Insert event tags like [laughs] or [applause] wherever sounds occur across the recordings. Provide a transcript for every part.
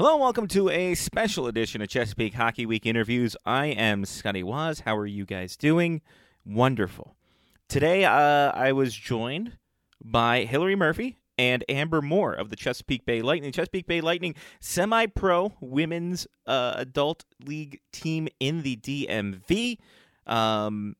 Hello, and welcome to a special edition of Chesapeake Hockey Week interviews. I am Scotty Waz. How are you guys doing? Wonderful. Today, uh, I was joined by Hillary Murphy and Amber Moore of the Chesapeake Bay Lightning. Chesapeake Bay Lightning, semi pro women's uh, adult league team in the DMV. Um,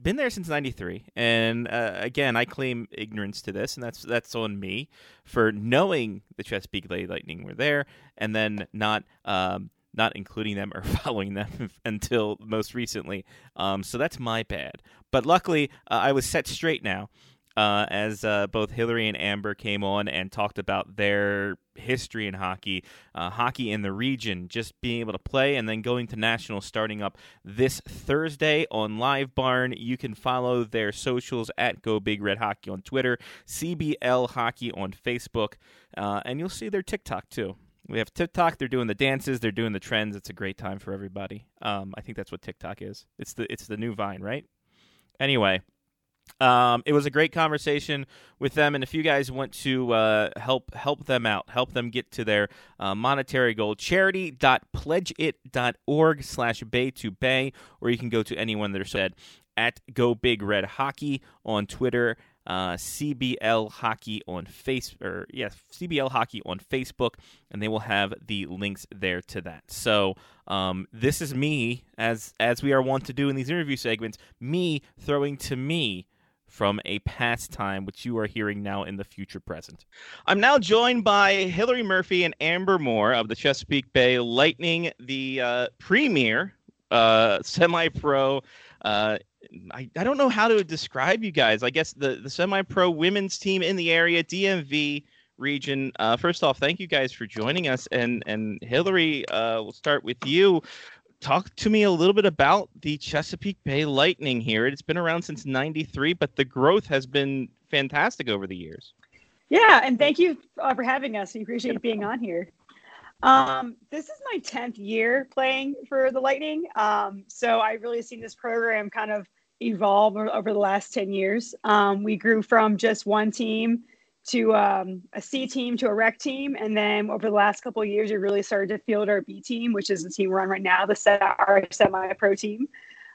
been there since 93 and uh, again i claim ignorance to this and that's that's on me for knowing the chesapeake bay lightning were there and then not um, not including them or [laughs] following them [laughs] until most recently. Um, so that's my bad. But luckily uh, i was set straight now uh, as uh, both Hillary and Amber came on and talked about their history in hockey, uh, hockey in the region, just being able to play, and then going to nationals starting up this Thursday on Live Barn. You can follow their socials at Go Big Red Hockey on Twitter, CBL Hockey on Facebook, uh, and you'll see their TikTok too. We have TikTok. They're doing the dances. They're doing the trends. It's a great time for everybody. Um, I think that's what TikTok is. It's the it's the new Vine, right? Anyway, um, it was a great conversation with them, and if you guys want to uh, help help them out, help them get to their uh, monetary goal, charity.pledgeit.org slash bay to bay, or you can go to anyone that are said at Go Big Red Hockey on Twitter, uh, CBL Hockey on face or yes, CBL Hockey on Facebook, and they will have the links there to that. So um, this is me, as as we are wont to do in these interview segments, me throwing to me from a past time, which you are hearing now in the future present. I'm now joined by Hillary Murphy and Amber Moore of the Chesapeake Bay Lightning, the uh, premier uh, semi-pro. Uh, I, I don't know how to describe you guys. I guess the, the semi-pro women's team in the area, DMV region. Uh, first off, thank you guys for joining us. And and Hillary, uh, we'll start with you talk to me a little bit about the Chesapeake Bay Lightning here. It's been around since 93, but the growth has been fantastic over the years. Yeah, and thank you uh, for having us. We appreciate being on here. Um, this is my 10th year playing for the Lightning. Um, so I've really seen this program kind of evolve over the last 10 years. Um, we grew from just one team to um, a C team to a rec team, and then over the last couple years, we really started to field our B team, which is the team we're on right now, the set our semi-pro team.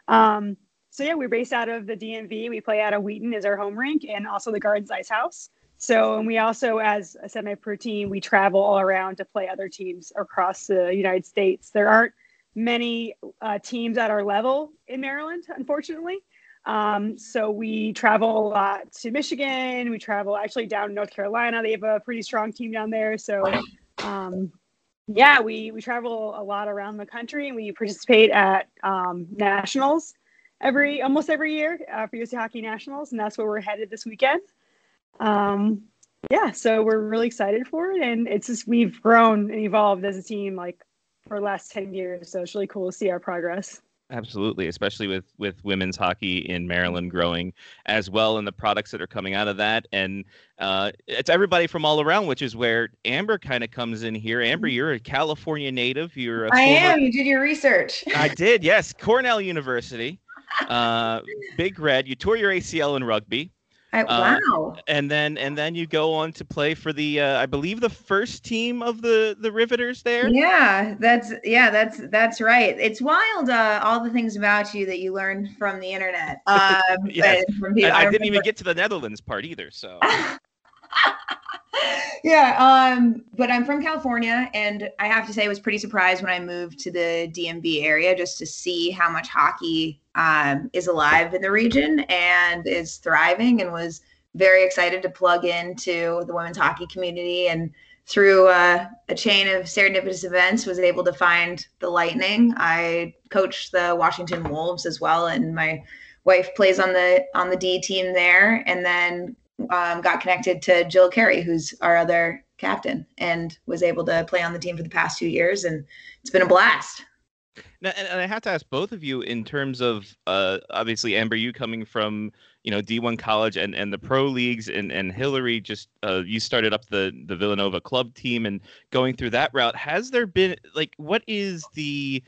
Um, so yeah, we're based out of the DMV. We play out of Wheaton is our home rink, and also the Gardens Ice House. So, and we also, as a semi-pro team, we travel all around to play other teams across the United States. There aren't many uh, teams at our level in Maryland, unfortunately. Um, so we travel a lot to Michigan. We travel actually down North Carolina. They have a pretty strong team down there. So, um, yeah, we, we travel a lot around the country and we participate at um, nationals every almost every year uh, for USA Hockey Nationals, and that's where we're headed this weekend. Um, yeah, so we're really excited for it, and it's just we've grown and evolved as a team like for the last ten years. So it's really cool to see our progress. Absolutely, especially with with women's hockey in Maryland growing as well, and the products that are coming out of that, and uh, it's everybody from all around, which is where Amber kind of comes in here. Amber, mm-hmm. you're a California native. You're a I former... am. You did your research. [laughs] I did. Yes, Cornell University. Uh, Big Red. You tore your ACL in rugby. I, uh, wow. and then and then you go on to play for the uh, I believe the first team of the the Riveters there. Yeah, that's yeah, that's that's right. It's wild uh, all the things about you that you learned from the internet. [laughs] Um, yes. I, I, I didn't even get to the Netherlands part either, so [laughs] yeah um but i'm from california and i have to say i was pretty surprised when i moved to the dmv area just to see how much hockey um, is alive in the region and is thriving and was very excited to plug into the women's hockey community. And through uh, a chain of serendipitous events was able to find the lightning. I coached the washington wolves as well and my wife plays on the on the d team there. And then um, got connected to Jill Carey, who's our other captain, and was able to play on the team for the past two years, and it's been a blast. Now, and, and I have to ask both of you in terms of uh, obviously Amber, you coming from you know D1 college and, and the pro leagues, and, and Hillary just uh, you started up the the Villanova club team and going through that route. Has there been like what is the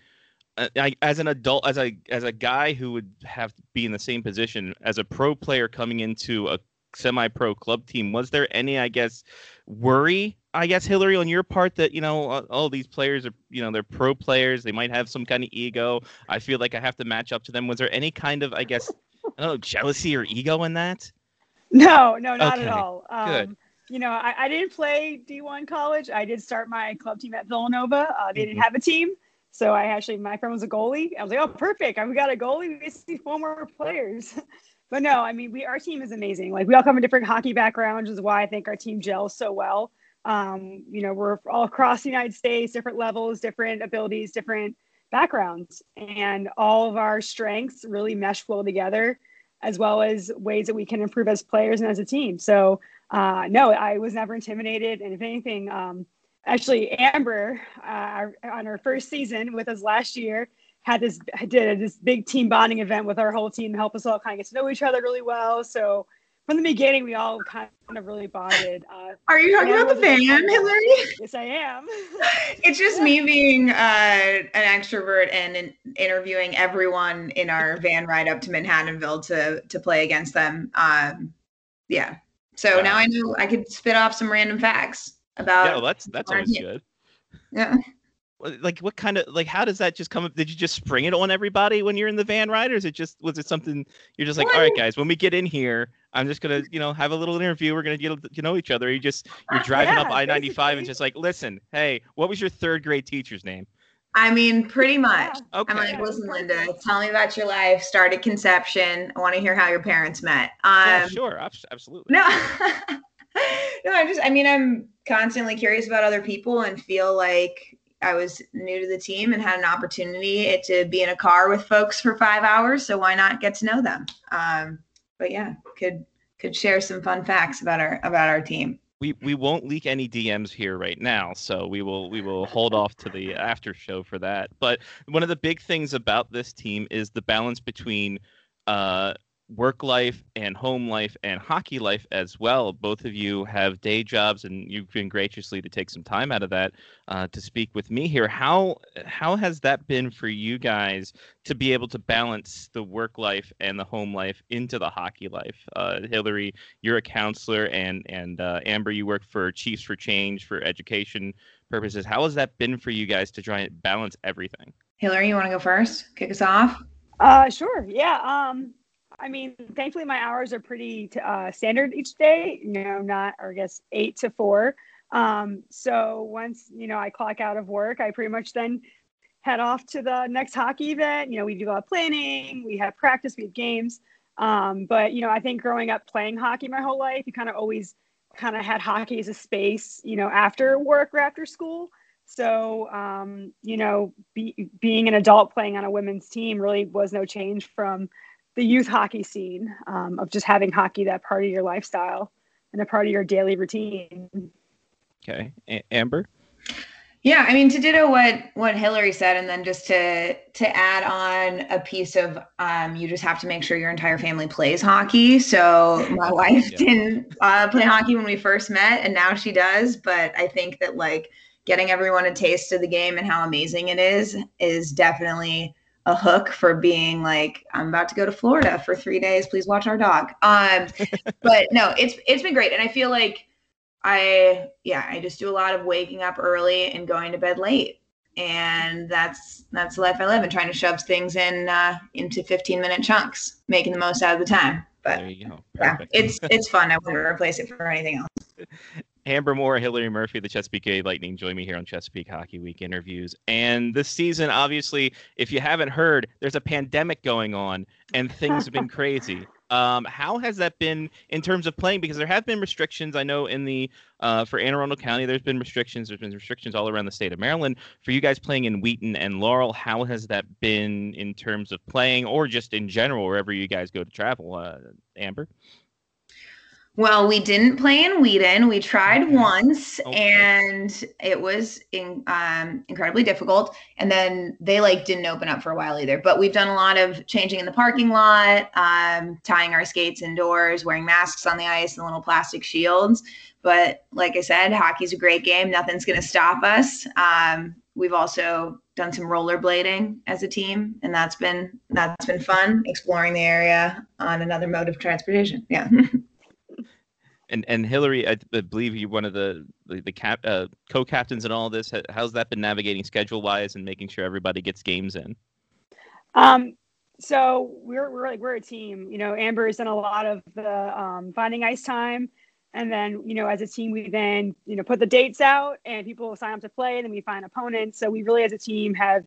uh, I, as an adult, as a as a guy who would have to be in the same position as a pro player coming into a semi-pro club team was there any i guess worry I guess Hillary, on your part, that you know, all these players are, you know, they're pro players. They might have some kind of ego. I feel like I have to match up to them. Was there any kind of, I guess, I don't know, jealousy or ego in that? No, no, not Okay, at all. Um, good. You know, I, I didn't play D1 college. I did start my club team at Villanova. Uh, they Mhm. didn't have a team. So I actually, my friend was a goalie. I was like, oh, perfect. We got a goalie. We see four more players. [laughs] but no, I mean, we our team is amazing. Like we all come from different hockey backgrounds, which is why I think our team gels so well. Um, you know, we're all across the United States, different levels, different abilities, different backgrounds, and all of our strengths really mesh well together, as well as ways that we can improve as players and as a team. So, uh, no, I was never intimidated, and if anything, um, actually, Amber uh, on her first season with us last year had this did this big team bonding event with our whole team to help us all kind of get to know each other really well. So from the beginning, we all kind of really bonded. Uh, Are you talking about the it was van, Hillary? yes, I am. [laughs] It's just me being uh, an extrovert and in- interviewing everyone in our van ride up to Manhattanville to to play against them. Um, yeah. So Wow. now I know I could spit off some random facts about. yeah, well, that's that's always yeah. good. yeah. Well, Like, what kind of like? How does that just come up? Did you just spring it on everybody when you're in the van ride, or is it just was it something you're just like, Well, all I right, mean- guys, when we get in here, I'm just gonna, you know, have a little interview. We're gonna get to know each other. You just you're driving up I-95 and just like, listen, hey, what was your third grade teacher's name? I mean, pretty much. Yeah. Okay. I'm like, listen. Linda, tell me about your life. Started conception. I want to hear how your parents met. Um, yeah, sure, absolutely. No. [laughs] no, I just I mean I'm constantly curious about other people and feel like I was new to the team and had an opportunity to be in a car with folks for 5 hours, so why not get to know them? Um but yeah, could could share some fun facts about our about our team. we we won't leak any DMs here right now, so we will we will hold off to the after show for that. But one of the big things about this team is the balance between uh, work life and home life and hockey life as well. Both of you have day jobs, and you've been graciously to take some time out of that uh, to speak with me here. How how has that been for you guys to be able to balance the work life and the home life into the hockey life? Uh, Hillary, you're a counselor, and and uh, Amber, you work for Chiefs for Change for education purposes. How has that been for you guys to try and balance everything? Hillary, you want to go first? Kick us off? Uh, sure. Yeah. Um, I mean, thankfully my hours are pretty uh, standard each day. You know, not or I guess eight to four. Um, so once you know I clock out of work, I pretty much then head off to the next hockey event. You know, we do a lot of planning, we have practice, we have games. Um, but you know, I think growing up playing hockey my whole life, you kind of always kind of had hockey as a space. You know, after work or after school. So, um, you know, be, being an adult playing on a women's team really was no change from the youth hockey scene um, of just having hockey that part of your lifestyle and a part of your daily routine. Okay, A- Amber. Yeah, I mean to ditto what what Hillary said, and then just to to add on a piece of um, you just have to make sure your entire family plays hockey. So my [laughs] wife Yeah. didn't uh, play hockey when we first met, and now she does. But I think that like getting everyone a taste of the game and how amazing it is is definitely a hook for being like I'm about to go to Florida for three days. Please watch our dog. Um, [laughs] but no, it's it's been great, and I feel like I yeah, I just do a lot of waking up early and going to bed late. And that's that's the life I live and trying to shove things in uh, into 15 minute chunks, making the most out of the time. But There you go. yeah, it's [laughs] it's fun. I wouldn't replace it for anything else. [laughs] Amber Moore, Hillary Murphy, the Chesapeake Bay Lightning join me here on Chesapeake Hockey Week interviews. And this season, obviously, if you haven't heard, there's a pandemic going on and things have been [laughs] crazy. Um, how has that been in terms of playing? Because there have been restrictions. I know in the uh, for Anne Arundel County, there's been restrictions. There's been restrictions all around the state of Maryland. For you guys playing in Wheaton and Laurel, how has that been in terms of playing, or just in general, wherever you guys go to travel? Uh, Amber. Well, we didn't play in Wheaton. We tried Okay. once, Okay. and it was in, um, incredibly difficult. And then they like didn't open up for a while either. But we've done a lot of changing in the parking lot, um, tying our skates indoors, wearing masks on the ice, and little plastic shields. But like I said, hockey's a great game. Nothing's going to stop us. Um, we've also done some rollerblading as a team, and that's been that's been fun exploring the area on another mode of transportation. Yeah. [laughs] And and Hillary, I, believe you one of the the, the cap, uh, co-captains and all this? How's that been navigating schedule-wise and making sure everybody gets games in? Um, so we're we're like we're a team. You know, Amber's done a lot of the um, finding ice time, and then you know as a team we then you know put the dates out and people sign up to play, and then we find opponents. So we really as a team have.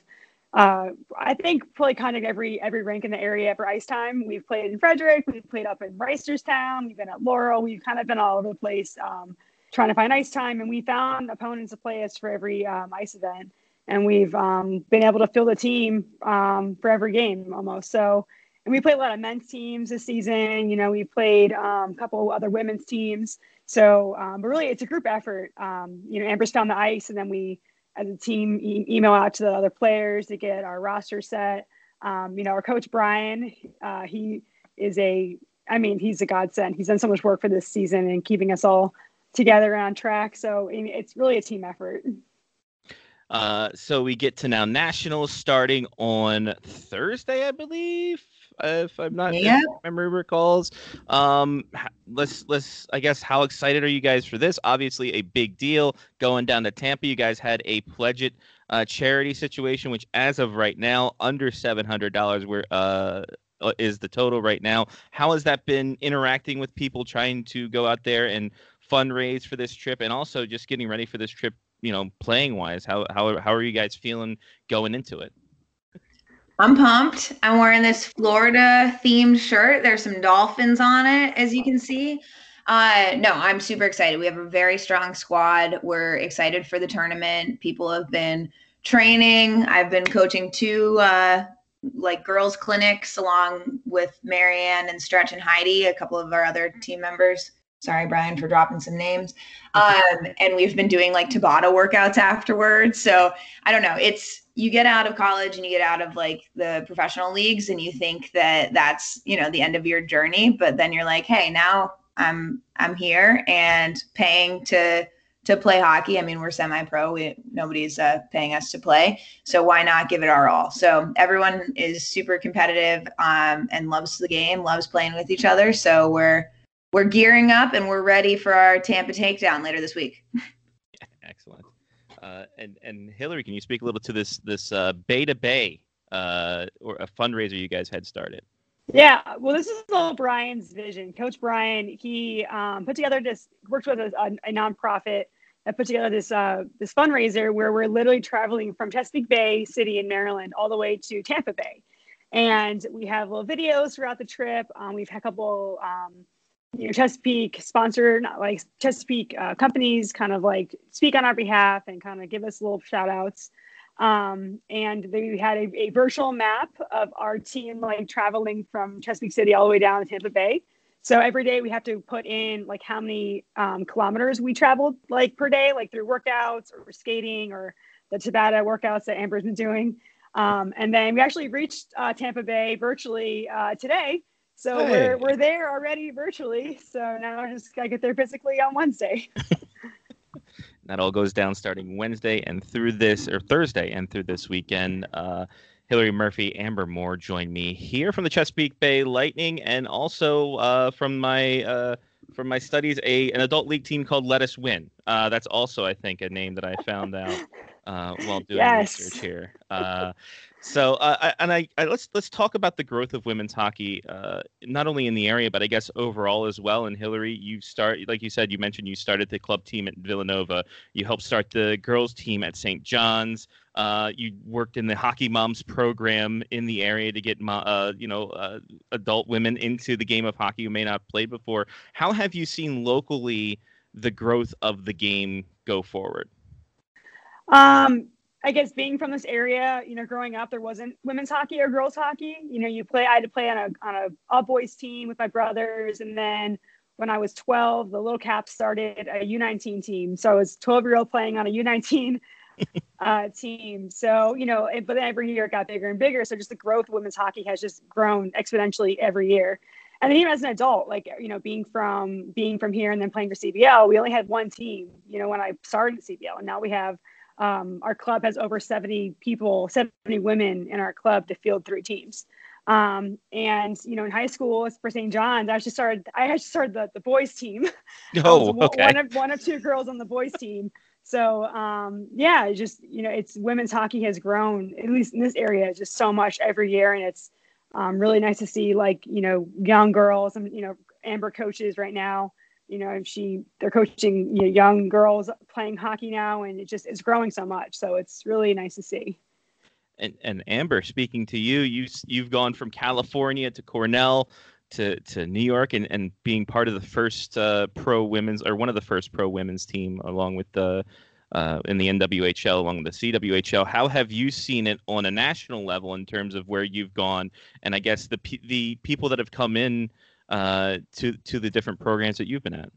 Uh, I think probably kind of every every rank in the area for ice time. We've played in Frederick, we've played up in Reisterstown, we've been at Laurel, we've kind of been all over the place um, trying to find ice time, and we found opponents to play us for every um, ice event and we've um, been able to fill the team um, for every game almost. So, and we played a lot of men's teams this season. You know, we played um, a couple other women's teams. So, um, but really, it's a group effort. You know, Amber's found the ice, and then we, as a team, e- email out to the other players to get our roster set. Um, you know, our coach Brian, uh, he is a, I mean, he's a godsend. He's done so much work for this season and keeping us all together and on track. So, it's really a team effort. Uh, so we get to now nationals starting on Thursday, I believe, if I'm not yeah. if memory recalls. Um, let's let's I guess how excited are you guys for this? Obviously, a big deal going down to Tampa. You guys had a pledge it uh, charity situation, which as of right now, under seven hundred dollars. Where uh, uh is the total right now? How has that been interacting with people trying to go out there and fundraise for this trip, and also just getting ready for this trip you know, playing wise? How how how are you guys feeling going into it? I'm pumped. I'm wearing this Florida themed shirt. There's some dolphins on it, as you can see. Uh, no, I'm super excited. We have a very strong squad. We're excited for the tournament. People have been training. I've been coaching two uh, like girls clinics along with Marianne and Stretch and Heidi, a couple of our other team members. Sorry, Brian, for dropping some names. Um, and we've been doing like Tabata workouts afterwards. So I don't know. It's you get out of college and you get out of like the professional leagues and you think that that's you know the end of your journey, but then you're like, hey, now I'm I'm here and paying to to play hockey. I mean, we're semi-pro. We nobody's uh, paying us to play, so why not give it our all? So everyone is super competitive um, and loves the game, loves playing with each other. So we're we're gearing up and we're ready for our Tampa takedown later this week. [laughs] Excellent. Uh, and and Hillary, can you speak a little to this this uh, Bay to Bay uh, or a fundraiser you guys had started? Yeah, well, this is all Brian's vision. Coach Brian, he um, put together this, worked with a, a, a nonprofit that put together this uh, this fundraiser where we're literally traveling from Chesapeake Bay City in Maryland all the way to Tampa Bay, and we have little videos throughout the trip. Um, we've had a couple um, you know, Chesapeake sponsor, not like Chesapeake uh, companies kind of like speak on our behalf and kind of give us little shout outs. Um, and they had a, a, virtual map of our team like traveling from Chesapeake City all the way down to Tampa Bay. So every day we have to put in like how many um, kilometers we traveled like per day, like through workouts or skating or the Tabata workouts that Amber's been doing. Um, and then we actually reached uh, Tampa Bay virtually uh, today so hey. we're we're there already virtually. So now I just gotta get there physically on Wednesday. [laughs] [laughs] that all goes down starting Wednesday and through this or Thursday and through this weekend. Uh, Hillary Murphy, Amber Moore join me here from the Chesapeake Bay Lightning, and also uh, from my uh, from my studies, a an adult league team called Let Us Win. Uh, that's also, I think, a name that I found out uh, while doing [laughs] yes. research here. Uh, so, uh, and I, I, let's let's talk about the growth of women's hockey, uh, not only in the area but I guess overall as well. And Hillary, you start like you said, you mentioned you started the club team at Villanova. You helped start the girls team at St. John's. Uh, you worked in the Hockey Moms program in the area to get uh, you know uh, adult women into the game of hockey who may not have played before. How have you seen locally the growth of the game go forward? Um, I guess being from this area, you know, growing up, there wasn't women's hockey or girls hockey. You know, you play. I had to play on a on a all boys team with my brothers, and then when I was 12, the Little Caps started a U19 team. So I was 12 year old playing on a U19 [laughs] uh, team. So you know, it, but then every year it got bigger and bigger. So just the growth of women's hockey has just grown exponentially every year. And then even as an adult, like you know, being from being from here and then playing for CBL, we only had one team. You know, when I started CBL, and now we have um, our club has over 70 people, 70 women in our club to field three teams. Um, and you know, in high school for St. John's, I actually started. I actually started the, the boys team. [laughs] Oh, okay. One of one of two girls on the boys team. So um, yeah, just you know, it's women's hockey has grown at least in this area just so much every year, and it's um, really nice to see like you know young girls and you know Amber coaches right now. You know, she they're coaching you know, young girls playing hockey now, and it just it's growing so much. So it's really nice to see and, and Amber, speaking to you, you you've gone from California to Cornell to, to New York and, and being part of the first uh, pro women's or one of the first pro women's team along with the uh, in the NWHL along with the CWHL. How have you seen it on a national level in terms of where you've gone and I guess the the people that have come in uh, to to the different programs that you've been at?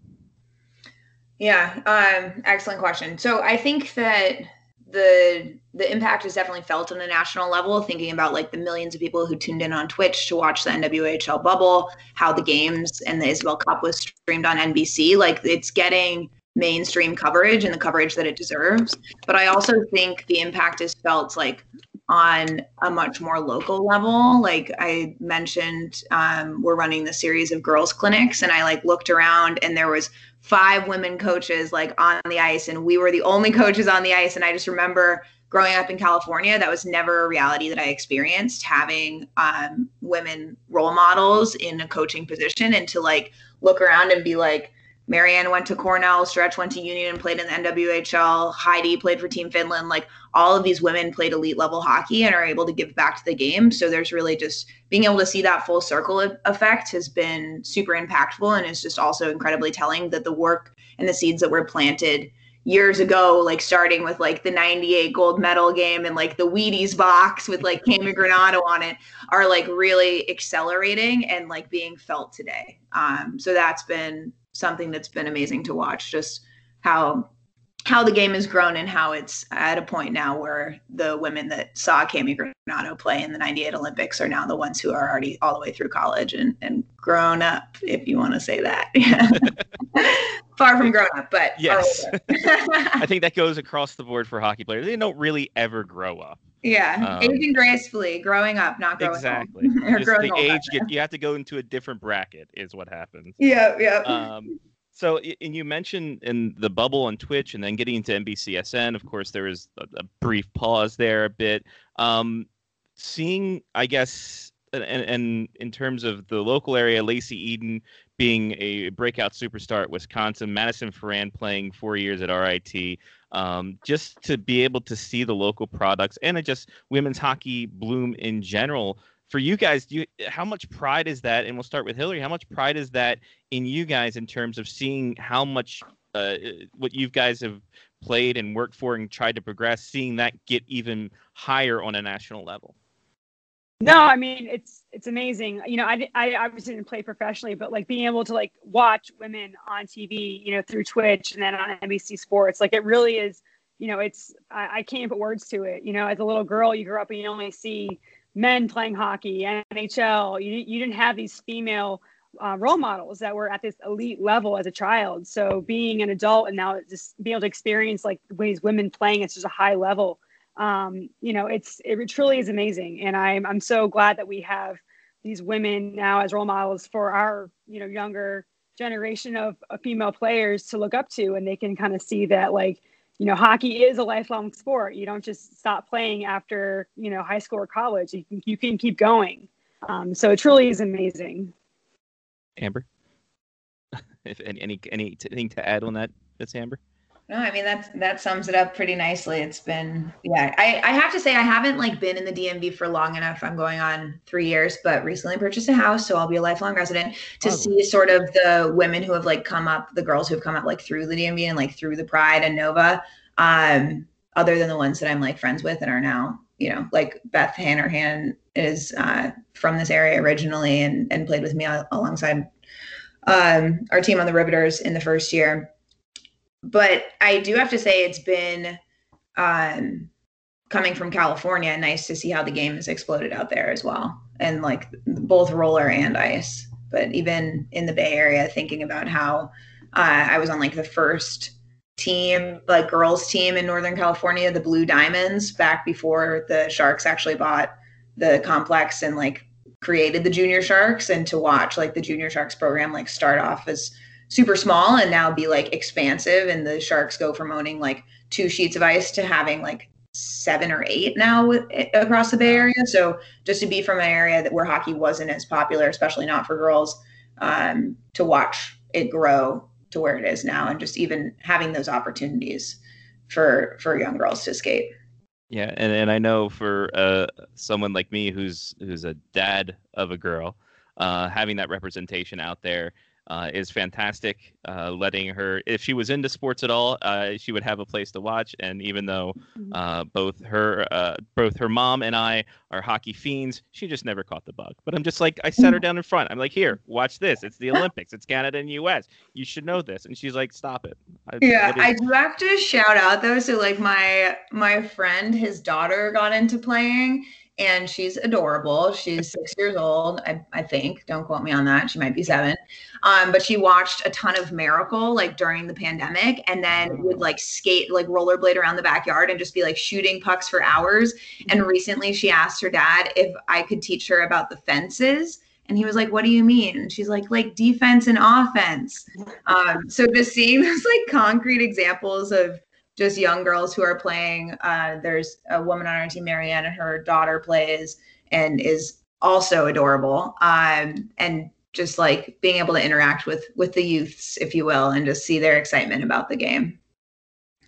Yeah, um, excellent question. So I think that the the impact is definitely felt on a national level thinking about like the millions of people who tuned in on twitch to watch the nwhl bubble how the games and the Isobel Cup was streamed on nbc like it's getting mainstream coverage and the coverage that it deserves but i also think the impact is felt like on a much more local level. Like i mentioned um, we're running the series of girls clinics and i like looked around and there was five women coaches like on the ice and we were the only [laughs] coaches on the ice. And i just remember growing up in california that was never a reality that i experienced having um, women role models in a coaching position and to like look around and be like marianne went to cornell stretch went to union and played in the nwhl heidi played for team finland like all of these women played elite level hockey and are able to give back to the game. So there's really just being able to see that full circle effect has been super impactful and is just also incredibly telling that the work and the seeds that were planted years ago, like starting with like the 98 gold medal game and like the Wheaties box with like [laughs] Cammi Granato on it are like really accelerating and like being felt today. Um, so that's been something that's been amazing to watch just how how the game has grown and how it's at a point now where the women that saw Cammi Granato play in the 98 Olympics are now the ones who are already all the way through college and, and grown up, if you want to say that. [laughs] Far from grown up, but yes. [laughs] I think that goes across the board for hockey players. They don't really ever grow up. Yeah, um, aging gracefully, growing up, not growing exactly. [laughs] Just the age, you, you have to go into a different bracket, is what happens. Yeah, yeah. Um, so, and you mentioned in the bubble on Twitch, and then getting into NBCSN. Of course, there was a, brief pause there, a bit. Um, seeing, I guess, and, and in terms of the local area, Lacey Eden being a breakout superstar at Wisconsin, Madison Ferrand playing four years at RIT. Um, just to be able to see the local products and just women's hockey bloom in general for you guys, you, how much pride is that? And we'll start with Hillary. How much pride is that in you guys in terms of seeing how much uh, what you guys have played and worked for and tried to progress, seeing that get even higher on a national level? No, I mean it's it's amazing. You know, I I obviously didn't play professionally, but like being able to like watch women on TV, you know, through Twitch and then on NBC Sports, like it really is. You know, it's I, I can't put words to it. You know, as a little girl, you grew up and you only see men playing hockey, NHL. You, you didn't have these female uh, role models that were at this elite level as a child. So being an adult and now just being able to experience like the ways women playing at such a high level, um, you know, it's it truly is amazing. And I'm I'm so glad that we have these women now as role models for our you know younger generation of, of female players to look up to, and they can kind of see that like you know, hockey is a lifelong sport. You don't just stop playing after, you know, high school or college. You can, you can keep going. Um, so it truly is amazing. Amber, [laughs] if any, any anything to add on that, that's Amber. No, I mean that's that sums it up pretty nicely. It's been yeah. I, I have to say I haven't like been in the DMV for long enough. I'm going on three years, but recently purchased a house, so I'll be a lifelong resident to oh. see sort of the women who have like come up, the girls who have come up like through the DMV and like through the Pride and Nova. Um, other than the ones that I'm like friends with and are now, you know, like Beth Hannerhan is uh, from this area originally and and played with me alongside um, our team on the Riveters in the first year but I do have to say it's been um, coming from California, nice to see how the game has exploded out there as well, and like both roller and ice. But even in the Bay Area, thinking about how uh, I was on like the first team, like girls team in Northern California, the Blue Diamonds, back before the Sharks actually bought the complex and like created the Junior Sharks and to watch like the Junior Sharks program like start off as super small and now be like expansive and the Sharks go from owning like two sheets of ice to having like seven or eight now with, across the Bay Area. So just to be from an area that where hockey wasn't as popular, especially not for girls, um, to watch it grow to where it is now, and just even having those opportunities for for young girls to skate. Yeah, and, and I know for uh, someone like me who's who's a dad of a girl, uh, having that representation out there uh, is fantastic. Uh, letting her, if she was into sports at all, uh, she would have a place to watch. And even though mm-hmm. uh, both her, uh, both her mom and I are hockey fiends, she just never caught the bug. But I'm just like, I set her down in front. I'm like, here, watch this. It's the [laughs] Olympics. It's Canada and U.S. You should know this. And she's like, stop it. I, yeah, I do have to shout out though. So like my my friend, his daughter got into playing and she's adorable. She's six years old, I, I think. Don't quote me on that. She might be seven. Um, but she watched a ton of Miracle like during the pandemic and then would like skate, like rollerblade around the backyard and just be like shooting pucks for hours. And recently she asked her dad if I could teach her about the fences. And he was like, What do you mean? And she's like, like defense and offense. [laughs] Um, so just seeing those like concrete examples of just young girls who are playing. Uh, there's a woman on our team, Marianne, and her daughter plays and is also adorable. Um, and just like being able to interact with with the youths, if you will, and just see their excitement about the game.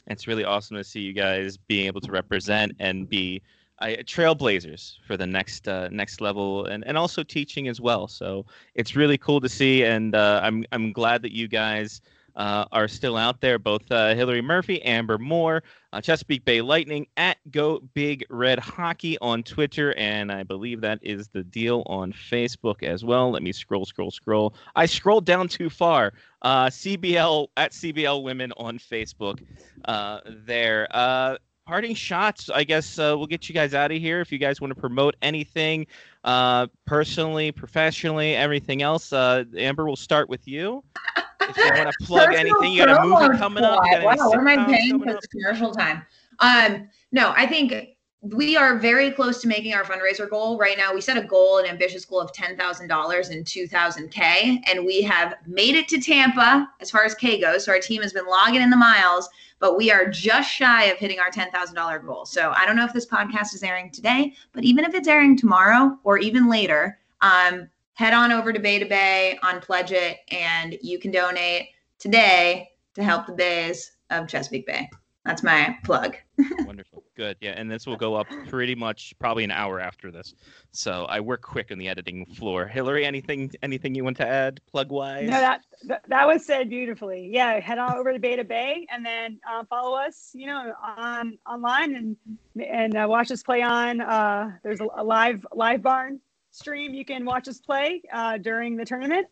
It's really awesome to see you guys being able to represent and be uh, trailblazers for the next uh, next level, and, and also teaching as well. So it's really cool to see, and uh, I'm I'm glad that you guys uh, are still out there. Both uh, Hillary Murphy, Amber Moore, uh, Chesapeake Bay Lightning at Go Big Red Hockey on Twitter, and I believe that is the deal on Facebook as well. Let me scroll, scroll, scroll. I scrolled down too far. Uh, CBL at CBL Women on Facebook. Uh, there. Uh, parting shots. I guess uh, we'll get you guys out of here if you guys want to promote anything uh, personally, professionally, everything else. Uh, Amber, we'll start with you [laughs] if you want to [laughs] plug anything, you got a movie coming up. Wow, what am I paying for this commercial time? Um, no, I think we are very close to making our fundraiser goal right now. We set a goal, an ambitious goal of ten thousand dollars in two thousand K, and we have made it to Tampa as far as K goes. So our team has been logging in the miles, but we are just shy of hitting our ten thousand dollar goal. So I don't know if this podcast is airing today, but even if it's airing tomorrow or even later, um, head on over to Bay to Bay on Pledge It, and you can donate today to help the bays of Chesapeake Bay. That's my plug. [laughs] Wonderful. Good. Yeah. And this will go up pretty much probably an hour after this. So I work quick on the editing floor. Hillary, anything anything you want to add plug wise? No, that, that, that was said beautifully. Yeah. Head on over to Bay to Bay and then uh, follow us, you know, on online and and uh, watch us play on. Uh, there's a, a live live barn stream you can watch us play uh, during the tournament.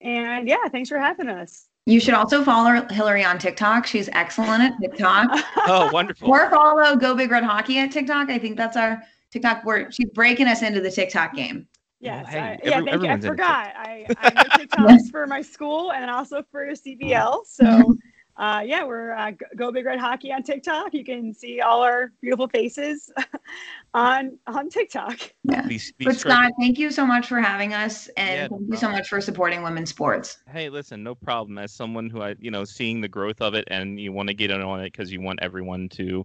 And yeah, thanks for having us. You should also follow Hillary on TikTok. She's excellent at TikTok. [laughs] oh, wonderful. Or follow Go Big Red Hockey at TikTok. I think that's our TikTok where she's breaking us into the TikTok game. Yes. Well, hey, I, every, yeah, thank you. I forgot. I, I make [laughs] TikToks for my school and also for CBL. So [laughs] uh, yeah, we're uh, Go Big Red Hockey on TikTok. You can see all our beautiful faces [laughs] on on TikTok. Yeah. Be, be but Scott, thank you so much for having us, and yeah, thank no you so much for supporting women's sports. Hey, listen, no problem. As someone who I, you know, seeing the growth of it, and you want to get in on it because you want everyone to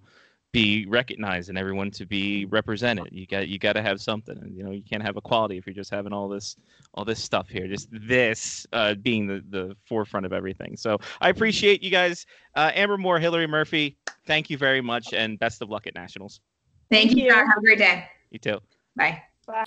be recognized and everyone to be represented. You got you got to have something, you know you can't have equality if you're just having all this all this stuff here. Just this uh, being the the forefront of everything. So I appreciate you guys, uh, Amber Moore, Hillary Murphy. Thank you very much, and best of luck at nationals. Thank, Thank you. Have a great day. You too. Bye. Bye.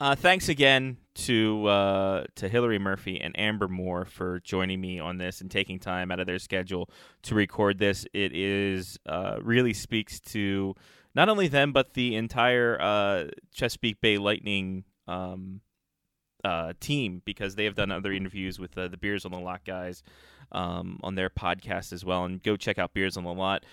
Uh, thanks again to uh, to Hillary Murphy and Amber Moore for joining me on this and taking time out of their schedule to record this. It is uh, really speaks to not only them but the entire uh, Chesapeake Bay Lightning um, uh, team because they have done other interviews with uh, the Beers on the Lot guys um, on their podcast as well. And go check out Beers on the Lot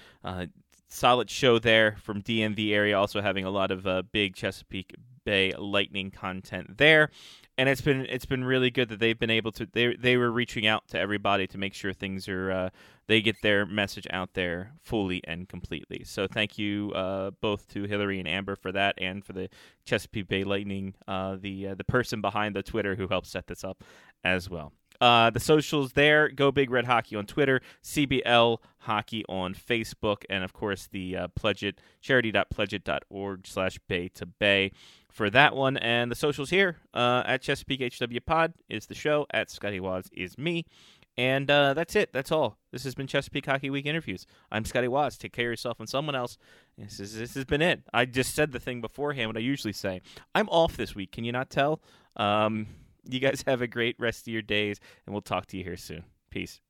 solid show there from DMV area. Also having a lot of uh, big Chesapeake Bay Lightning content there. And it's been it's been really good that they've been able to they they were reaching out to everybody to make sure things are uh, they get their message out there fully and completely. So thank you uh, both to Hillary and Amber for that, and for the Chesapeake Bay Lightning, uh, the uh, the person behind the Twitter who helped set this up as well. Uh, the socials there go big red hockey on twitter cbl hockey on facebook and of course the uh, pledge it charity.pledgeit.org slash bay to bay for that one. And the socials here uh, at chesapeake hw pod is the show at scotty waz is me. And uh, that's it. That's all. This has been chesapeake hockey week interviews. I'm scotty waz. Take care of yourself and someone else. This, is, this has been it. I just said the thing beforehand what i usually say. I'm off this week. Can you not tell? Um, you guys [laughs] have a great rest of your days, and we'll talk to you here soon. Peace.